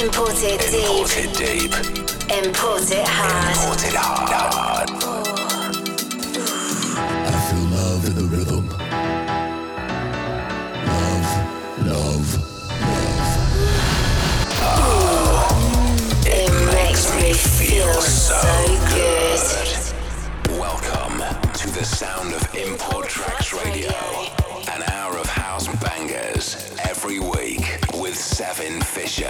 Imported deep. Imported deep. Import it hard. Imported hard. I feel love in the rhythm. Love, love, It makes me feel so good. Welcome to the sound of Import Tracks Radio. An hour of house bangers every week with Seven Fisher.